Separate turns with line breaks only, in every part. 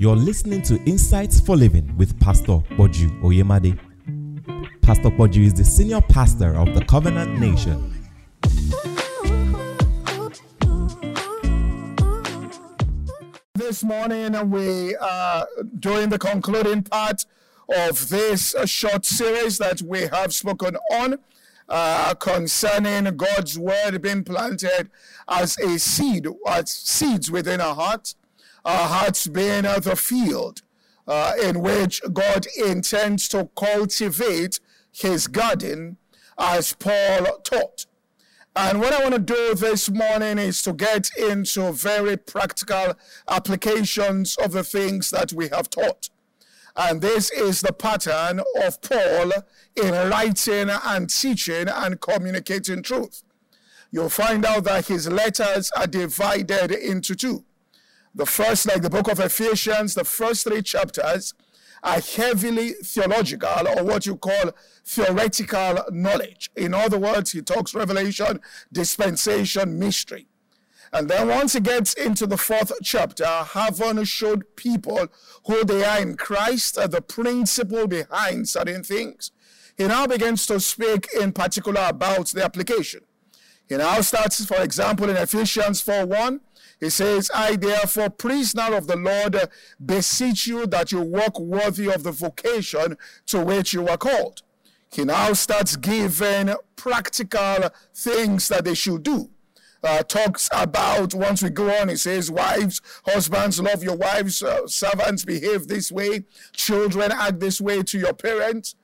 You're listening to Insights for Living with Pastor Poju Oyemade. Pastor Poju is the senior pastor of the Covenant Nation.
This morning, we are doing the concluding part of this short series that we have spoken on uh, concerning God's word being planted as a seed, as seeds within our hearts, our being uh, the field uh, in which God intends to cultivate his garden, as Paul taught. And what I want to do this morning is to get into very practical applications of the things that we have taught. And this is the pattern of Paul in writing and teaching and communicating truth. You'll find out that his letters are divided into two. The first, like the book of Ephesians, the first three chapters are heavily theological or what you call theoretical knowledge. In other words, he talks revelation, dispensation, mystery. And then once he gets into the fourth chapter, having showed people who they are in Christ, the principle behind certain things, he now begins to speak in particular about the application. He now starts, for example, in Ephesians 4 1, he says, I therefore, prisoner of the Lord, beseech you that you walk worthy of the vocation to which you are called. He now starts giving practical things that they should do. Uh, talks about once we go on, he says, Wives, husbands, love your wives, uh, servants, behave this way, children, act this way to your parents.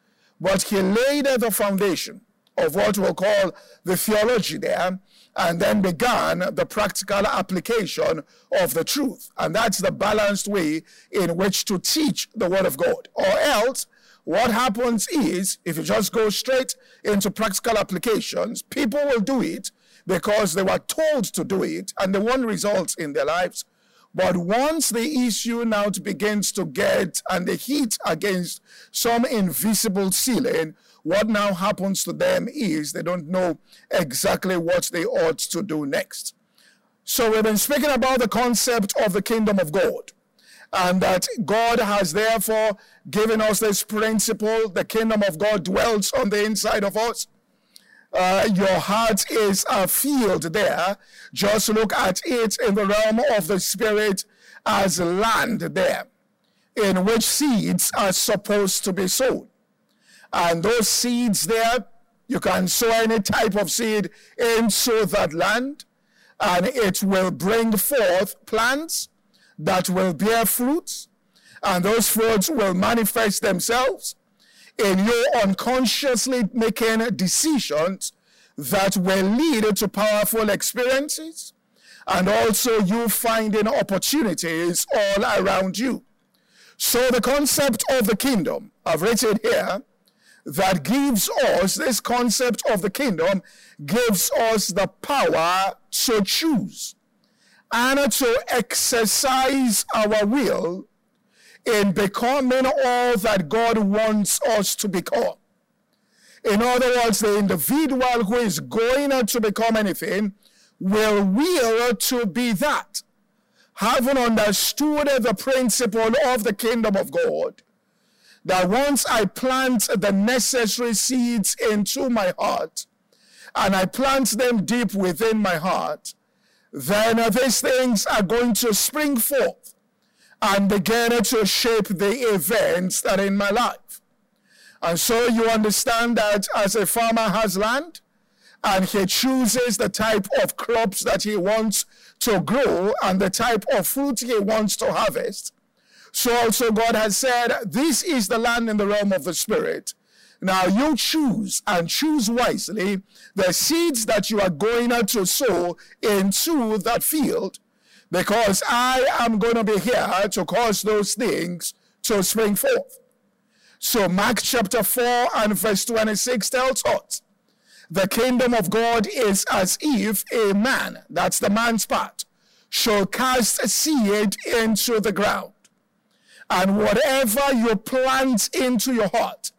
But he laid the foundation of what we'll call the theology there and then began the practical application of the truth. And that's the balanced way in which to teach the Word of God. Or else, what happens is, if you just go straight into practical applications, people will do it because they were told to do it and they want results in their lives. But once the issue now begins to get and the heat against some invisible ceiling, what now happens to them is they don't know exactly what they ought to do next. So we've been speaking about the concept of the kingdom of God and that God has therefore given us this principle. The kingdom of God dwells on the inside of us. Uh, your heart is a field there. Just look at it in the realm of the spirit as land there, in which seeds are supposed to be sown. And those seeds there, you can sow any type of seed into that land, and it will bring forth plants that will bear fruits, and those fruits will manifest themselves in you unconsciously making decisions that will lead to powerful experiences and also you finding opportunities all around you. So the concept of the kingdom, I've written here, that gives us this concept of the kingdom, gives us the power to choose and to exercise our will in becoming all that God wants us to become. In other words, the individual who is going to become anything will will to be that. Having understood the principle of the kingdom of God, that once I plant the necessary seeds into my heart and I plant them deep within my heart, then these things are going to spring forth and begin to shape the events that are in my life. And so you understand that as a farmer has land and he chooses the type of crops that he wants to grow and the type of fruit he wants to harvest, so also God has said, This is the land in the realm of the Spirit. Now you choose and choose wisely the seeds that you are going to sow into that field, because I am going to be here to cause those things to spring forth. So Mark chapter 4 and verse 26 tells us the kingdom of God is as if a man, that's the man's part, shall cast seed into the ground. And whatever you plant into your heart,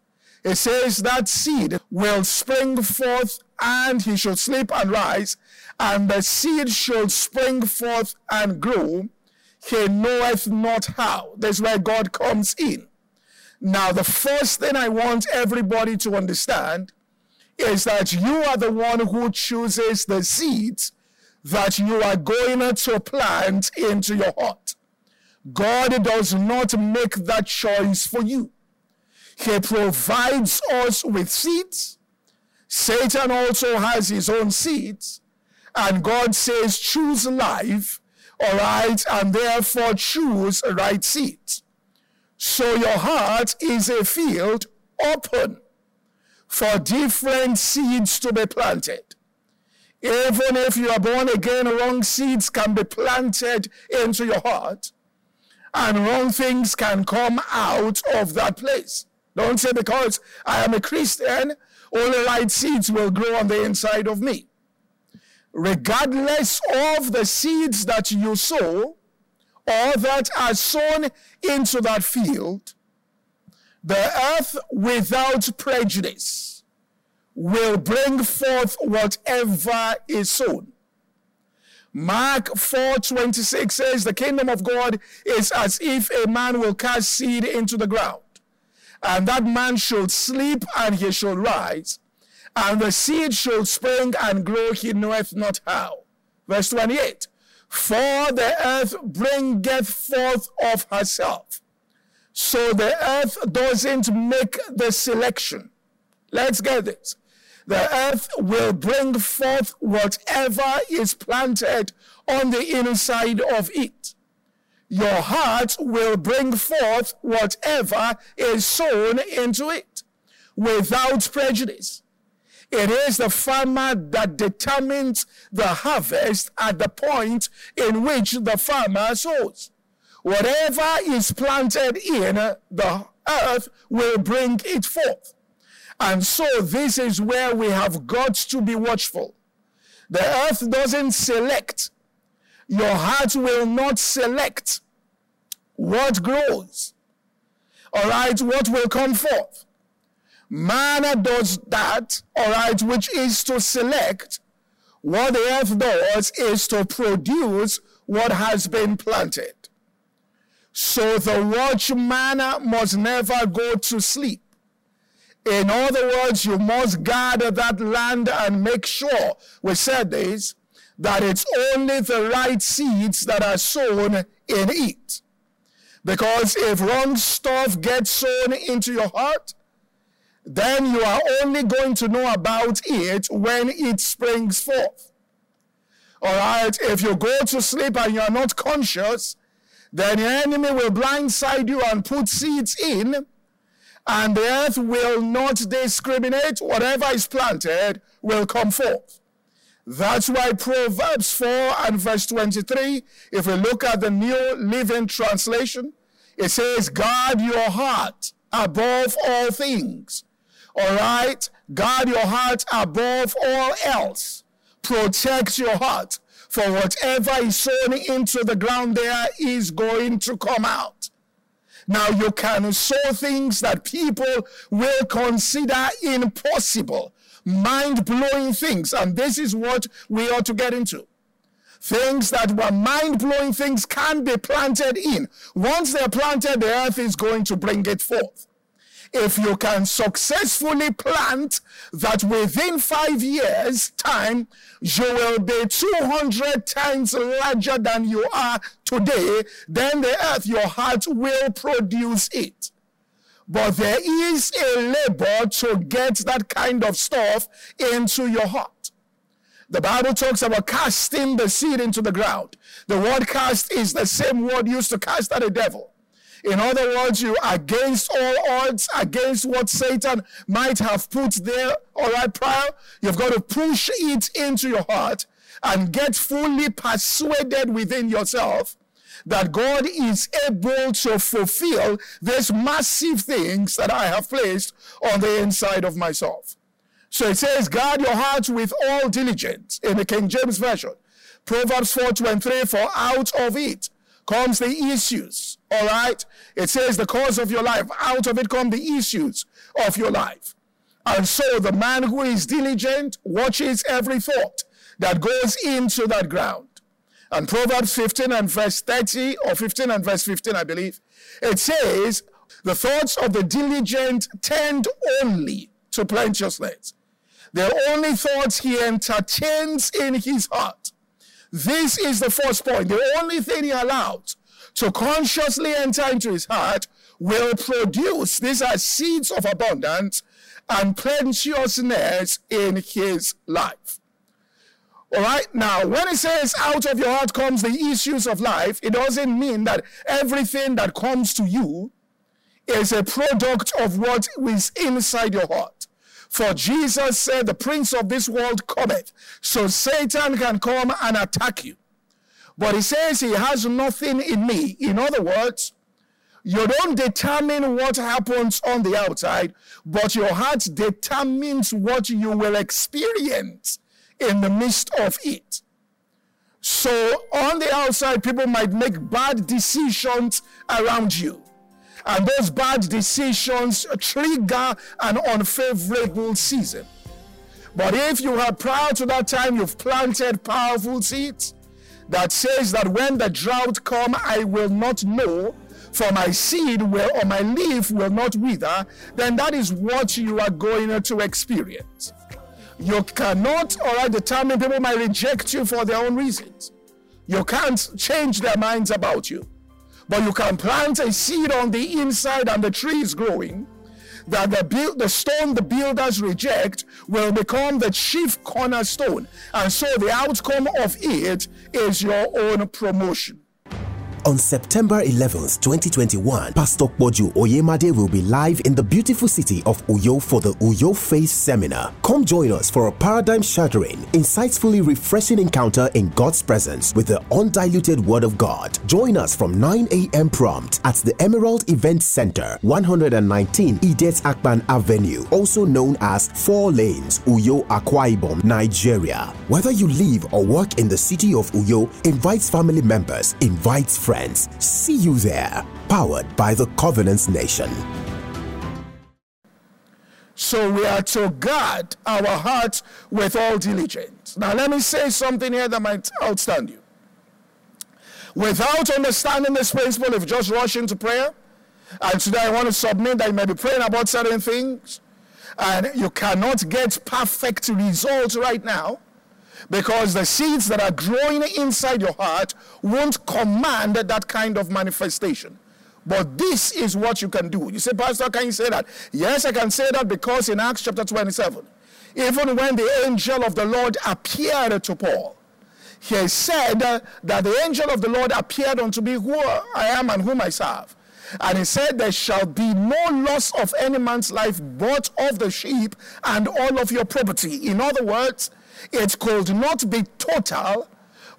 it says that seed will spring forth and he shall sleep and rise, and the seed shall spring forth and grow. he knoweth not how. That's where God comes in. Now, the first thing I want everybody to understand is that you are the one who chooses the seeds that you are going to plant into your heart. God does not make that choice for you. He provides us with seeds. Satan also has his own seeds. And God says, choose life, all right, and therefore choose right seeds. So your heart is a field open for different seeds to be planted. Even if you are born again, wrong seeds can be planted into your heart, and wrong things can come out of that place. Don't say because I am a Christian, all the right seeds will grow on the inside of me. Regardless of the seeds that you sow or that are sown into that field, the earth without prejudice will bring forth whatever is sown. Mark 4:26 says the kingdom of God is as if a man will cast seed into the ground and that man should sleep and he should rise and the seed shall spring and grow, he knoweth not how. Verse 28. For the earth bringeth forth of herself. So the earth doesn't make the selection. Let's get this. The earth will bring forth whatever is planted on the inside of it. Your heart will bring forth whatever is sown into it without prejudice. It is the farmer that determines the harvest at the point in which the farmer sows. Whatever is planted in the earth will bring it forth. And so this is where we have got to be watchful. The earth doesn't select. Your heart will not select what grows. All right, what will come forth. Man does that, all right, which is to select. What the earth does is to produce what has been planted. So the watchman must never go to sleep. In other words, you must guard that land and make sure, we said this, that it's only the right seeds that are sown in it. Because if wrong stuff gets sown into your heart, then you are only going to know about it when it springs forth. All right, if you go to sleep and you are not conscious, then the enemy will blindside you and put seeds in, and the earth will not discriminate. Whatever is planted will come forth. That's why Proverbs 4 and verse 23, if we look at the New Living Translation, it says, Guard your heart above all things all right? Guard your heart above all else. Protect your heart. For whatever is sown into the ground there is going to come out. Now you can sow things that people will consider impossible, mind blowing things. And this is what we ought to get into. Things that were mind blowing things can be planted in. Once they're planted, the earth is going to bring it forth if you can successfully plant that within five years time you will be 200 times larger than you are today then the earth your heart will produce it but there is a labor to get that kind of stuff into your heart the Bible talks about casting the seed into the ground. The word cast is the same word used to cast at the devil. In other words, you against all odds, against what Satan might have put there, all right, prior. You've got to push it into your heart and get fully persuaded within yourself that God is able to fulfill these massive things that I have placed on the inside of myself. So it says, guard your heart with all diligence in the King James Version. Proverbs 4 23, for out of it comes the issues. All right. It says the cause of your life. Out of it come the issues of your life. And so the man who is diligent watches every thought that goes into that ground. And Proverbs 15 and verse 30, or 15 and verse 15, I believe, it says, The thoughts of the diligent tend only to plenteousness. The only thoughts he entertains in his heart. This is the first point. The only thing he allowed to consciously enter into his heart will produce, these are seeds of abundance and plenteousness in his life. All right. Now, when it says out of your heart comes the issues of life, it doesn't mean that everything that comes to you is a product of what is inside your heart. For Jesus said, The prince of this world cometh, so Satan can come and attack you. But he says he has nothing in me. In other words, you don't determine what happens on the outside, but your heart determines what you will experience in the midst of it. So on the outside, people might make bad decisions around you. And those bad decisions trigger an unfavorable season. But if you have prior to that time, you've planted powerful seeds that says that when the drought come, I will not know, for my seed will or my leaf will not wither, then that is what you are going to experience. You cannot, all right, determine people might reject you for their own reasons. You can't change their minds about you. But you can plant a seed on the inside and the tree is growing. That the, build, the stone the builders reject will become the chief cornerstone. And so the outcome of it is your own promotion.
On September 11th, 2021, Pastor Poju Oyemade will be live in the beautiful city of Uyo for the Uyo Faith Seminar. Come join us for a paradigm shattering, insightfully refreshing encounter in God's presence with the undiluted Word of God. Join us from 9 a.m. prompt at the Emerald Event Center, 119 Idet Akban Avenue, also known as Four Lanes, Uyo Akwa Ibom, Nigeria. Whether you live or work in the city of Uyo, invites family members, invites friends friends. See you there. Powered by the Covenants Nation.
So we are to guard our hearts with all diligence. Now, let me say something here that might outstand you. Without understanding this principle, if you just rush into prayer, and today I want to submit that you may be praying about certain things, and you cannot get perfect results right now, because the seeds that are growing inside your heart won't command that kind of manifestation. But this is what you can do. You say, Pastor, can you say that? Yes, I can say that because in Acts chapter 27, even when the angel of the Lord appeared to Paul, he said that the angel of the Lord appeared unto me, who I am and whom I serve. And he said, There shall be no loss of any man's life, but of the sheep and all of your property. In other words, it could not be total,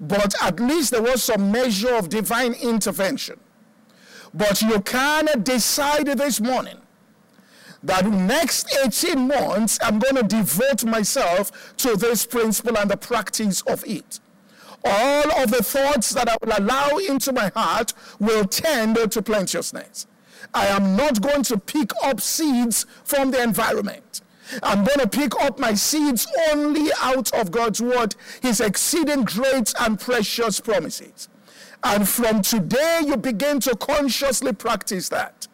but at least there was some measure of divine intervention. But you can decide this morning that next 18 months I'm going to devote myself to this principle and the practice of it. All of the thoughts that I will allow into my heart will tend to plenteousness. I am not going to pick up seeds from the environment. I'm going to pick up my seeds only out of God's word, his exceeding great and precious promises. And from today, you begin to consciously practice that.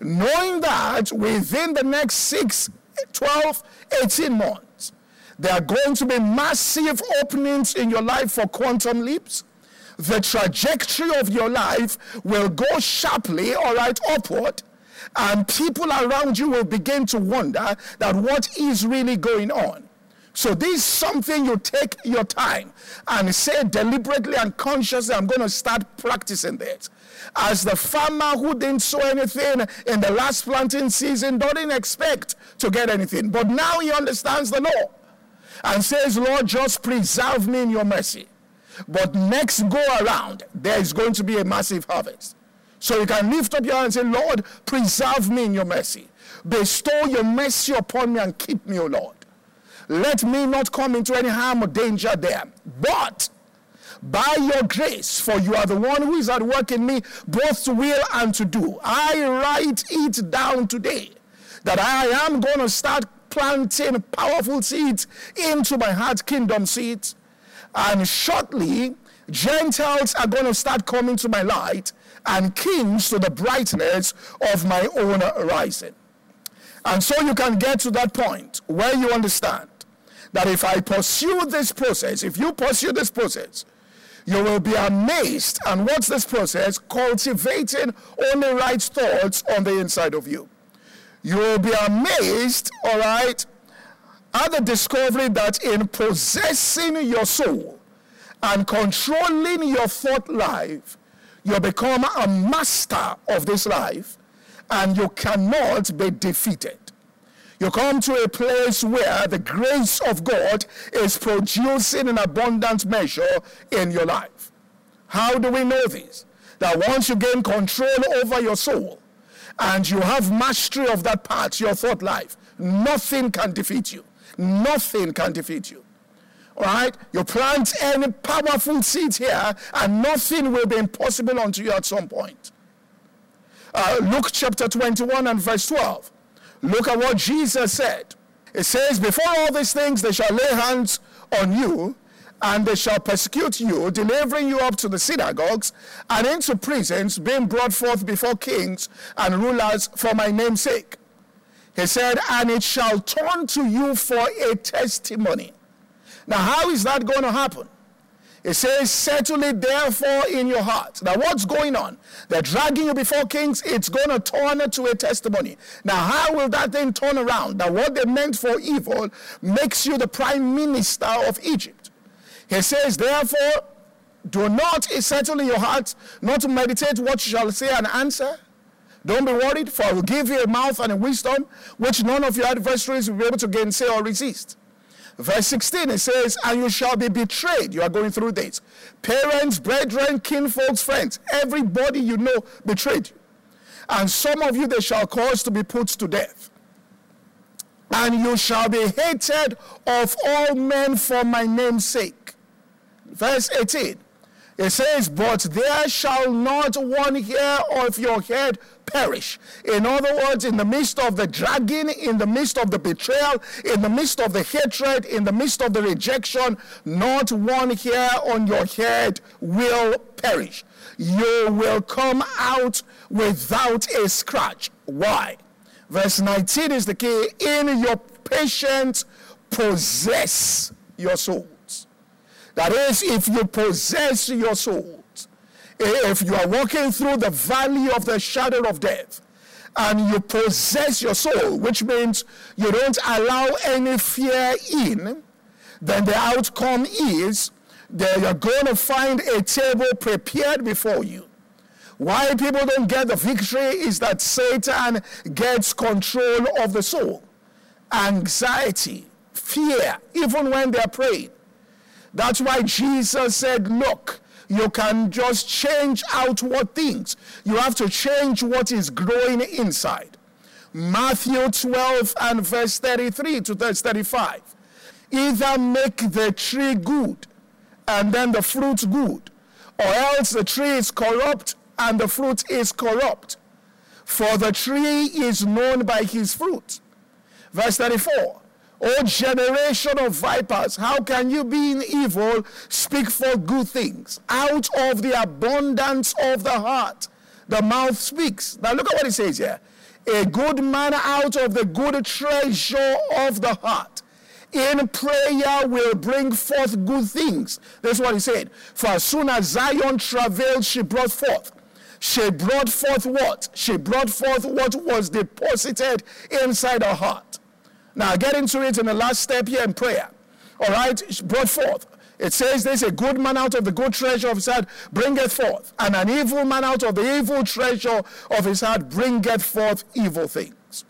Knowing that within the next 6, 12, 18 months, there are going to be massive openings in your life for quantum leaps. The trajectory of your life will go sharply, all right, upward and people around you will begin to wonder that what is really going on. So this is something you take your time and say deliberately and consciously, I'm going to start practicing that. As the farmer who didn't sow anything in the last planting season doesn't expect to get anything, but now he understands the law and says, Lord, just preserve me in your mercy. But next go around, there is going to be a massive harvest. So you can lift up your hand and say, Lord, preserve me in your mercy. Bestow your mercy upon me and keep me, O Lord. Let me not come into any harm or danger there. But by your grace, for you are the one who is at work in me, both to will and to do. I write it down today that I am going to start planting powerful seeds into my heart, kingdom seeds. And shortly, Gentiles are going to start coming to my light, and kings to the brightness of my own rising. And so you can get to that point where you understand that if I pursue this process, if you pursue this process, you will be amazed. And what's this process? Cultivating only right thoughts on the inside of you. You will be amazed, all right, at the discovery that in possessing your soul and controlling your thought life, you become a master of this life and you cannot be defeated. You come to a place where the grace of God is producing an abundant measure in your life. How do we know this? That once you gain control over your soul and you have mastery of that part, your thought life, nothing can defeat you. Nothing can defeat you. Right? You plant any powerful seed here, and nothing will be impossible unto you at some point. Uh, Luke chapter 21 and verse 12. Look at what Jesus said. It says, Before all these things, they shall lay hands on you, and they shall persecute you, delivering you up to the synagogues and into prisons, being brought forth before kings and rulers for my name's sake. He said, And it shall turn to you for a testimony. Now, how is that going to happen? It says, settle it therefore in your heart. Now, what's going on? They're dragging you before kings. It's going to turn to a testimony. Now, how will that then turn around? That what they meant for evil makes you the prime minister of Egypt. He says, therefore, do not settle in your heart, not to meditate what you shall say and answer. Don't be worried, for I will give you a mouth and a wisdom which none of your adversaries will be able to gainsay or resist. Verse 16, it says, And you shall be betrayed. You are going through this. Parents, brethren, kinfolks, friends, everybody you know betrayed you. And some of you they shall cause to be put to death. And you shall be hated of all men for my name's sake. Verse 18, it says, But there shall not one hair of your head perish. In other words, in the midst of the dragging, in the midst of the betrayal, in the midst of the hatred, in the midst of the rejection, not one hair on your head will perish. You will come out without a scratch. Why? Verse 19 is the key. In your patience, possess your souls. That is, if you possess your soul, if you are walking through the valley of the shadow of death and you possess your soul, which means you don't allow any fear in, then the outcome is that you're going to find a table prepared before you. Why people don't get the victory is that Satan gets control of the soul. Anxiety, fear, even when they're praying. That's why Jesus said, Look, you can just change outward things. You have to change what is growing inside. Matthew 12 and verse 33 to verse 35. Either make the tree good and then the fruit good, or else the tree is corrupt and the fruit is corrupt. For the tree is known by his fruit. Verse 34 O generation of vipers, how can you, being evil, speak for good things? Out of the abundance of the heart, the mouth speaks. Now, look at what he says here. A good man out of the good treasure of the heart in prayer will bring forth good things. That's what he said. For as soon as Zion travailed, she brought forth. She brought forth what? She brought forth what was deposited inside her heart. Now, get into it in the last step here in prayer. All right, brought forth. It says there's a good man out of the good treasure of his heart bringeth forth, and an evil man out of the evil treasure of his heart bringeth forth evil things.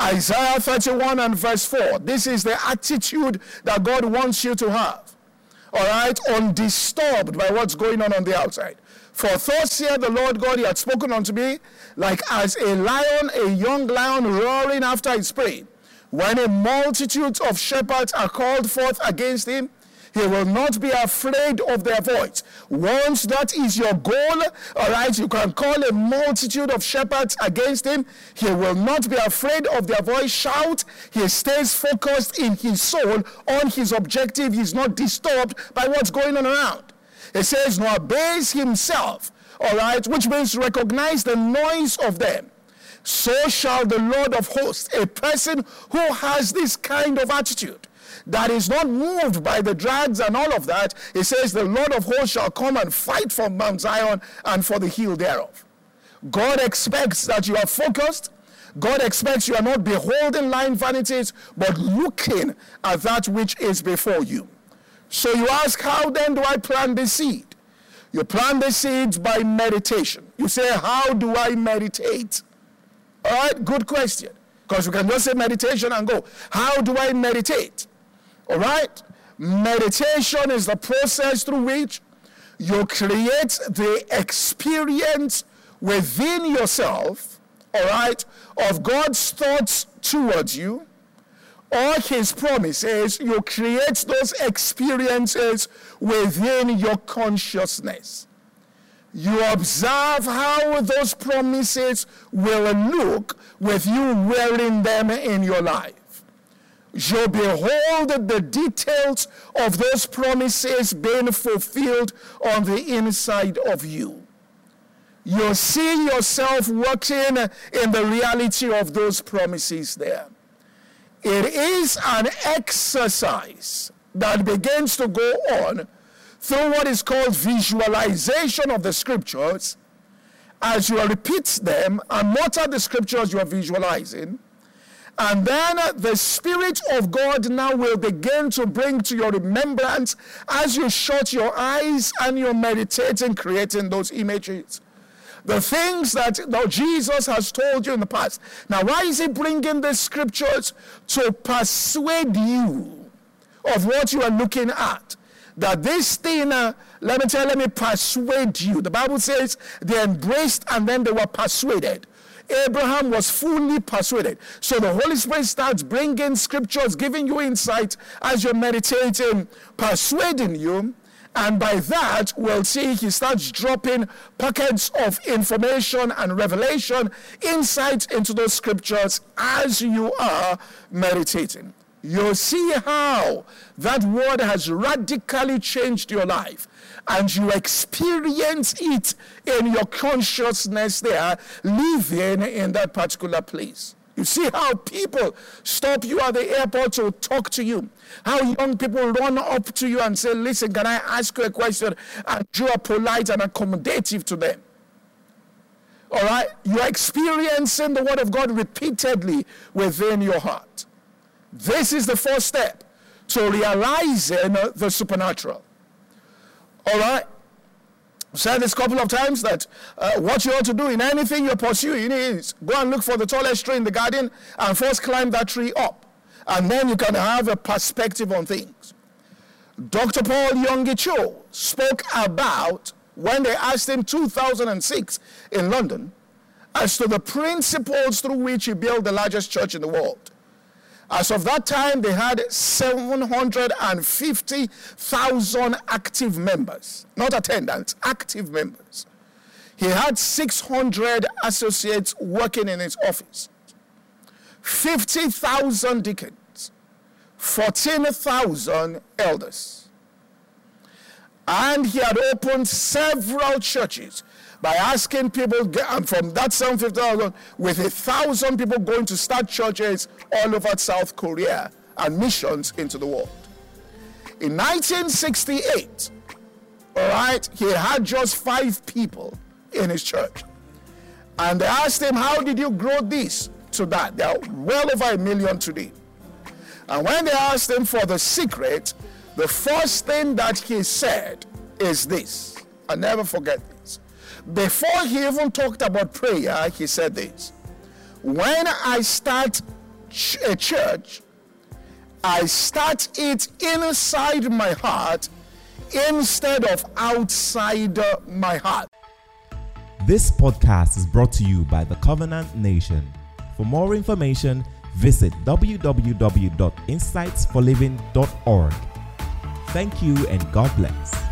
Isaiah 31 and verse 4. This is the attitude that God wants you to have. All right, undisturbed by what's going on on the outside. For thus here the Lord God, he had spoken unto me, like as a lion, a young lion roaring after his prey. When a multitude of shepherds are called forth against him, he will not be afraid of their voice. Once that is your goal, all right, you can call a multitude of shepherds against him. He will not be afraid of their voice. Shout. He stays focused in his soul on his objective. He's not disturbed by what's going on around. He says, nor base himself, all right, which means recognize the noise of them. So shall the Lord of hosts, a person who has this kind of attitude, that is not moved by the drags and all of that, it says, The Lord of hosts shall come and fight for Mount Zion and for the hill thereof. God expects that you are focused. God expects you are not beholding lying vanities, but looking at that which is before you. So you ask, How then do I plant the seed? You plant the seeds by meditation. You say, How do I meditate? All right, good question. Because we can just say meditation and go. How do I meditate? All right? Meditation is the process through which you create the experience within yourself, all right, of God's thoughts towards you or his promises. You create those experiences within your consciousness. You observe how those promises will look with you wearing them in your life you behold the details of those promises being fulfilled on the inside of you. You see yourself working in the reality of those promises there. It is an exercise that begins to go on through what is called visualization of the scriptures as you repeat them and mutter the scriptures you are visualizing and then the Spirit of God now will begin to bring to your remembrance as you shut your eyes and you're meditating, creating those images. The things that Jesus has told you in the past. Now, why is he bringing the scriptures? To persuade you of what you are looking at. That this thing, uh, let me tell, let me persuade you. The Bible says they embraced and then they were persuaded. Abraham was fully persuaded. So the Holy Spirit starts bringing scriptures, giving you insight as you're meditating, persuading you. And by that, we'll see he starts dropping packets of information and revelation, insight into those scriptures as you are meditating. You'll see how that word has radically changed your life and you experience it in your consciousness there, living in that particular place. You see how people stop you at the airport to talk to you. How young people run up to you and say, Listen, can I ask you a question? And you are polite and accommodative to them. All right? You're experiencing the Word of God repeatedly within your heart. This is the first step to realizing the supernatural. All right? I've said this a couple of times that uh, what you ought to do in anything you're pursuing is go and look for the tallest tree in the garden and first climb that tree up. And then you can have a perspective on things. Dr. Paul Yonggi Cho spoke about when they asked him 2006 in London as to the principles through which he built the largest church in the world. As of that time, they had 750,000 active members, not attendants, active members. He had 600 associates working in his office, 50,000 deacons, 14,000 elders. And he had opened several churches by asking people, and from that 750,000, with a thousand people going to start churches all over South Korea and missions into the world. In 1968, all right, he had just five people in his church. And they asked him, How did you grow this to that? There are well over a million today. And when they asked him for the secret, the first thing that he said is this. I never forget this. Before he even talked about prayer, he said this When I start ch- a church, I start it inside my heart instead of outside my heart.
This podcast is brought to you by the Covenant Nation. For more information, visit www.insightsforliving.org. Thank you and God bless.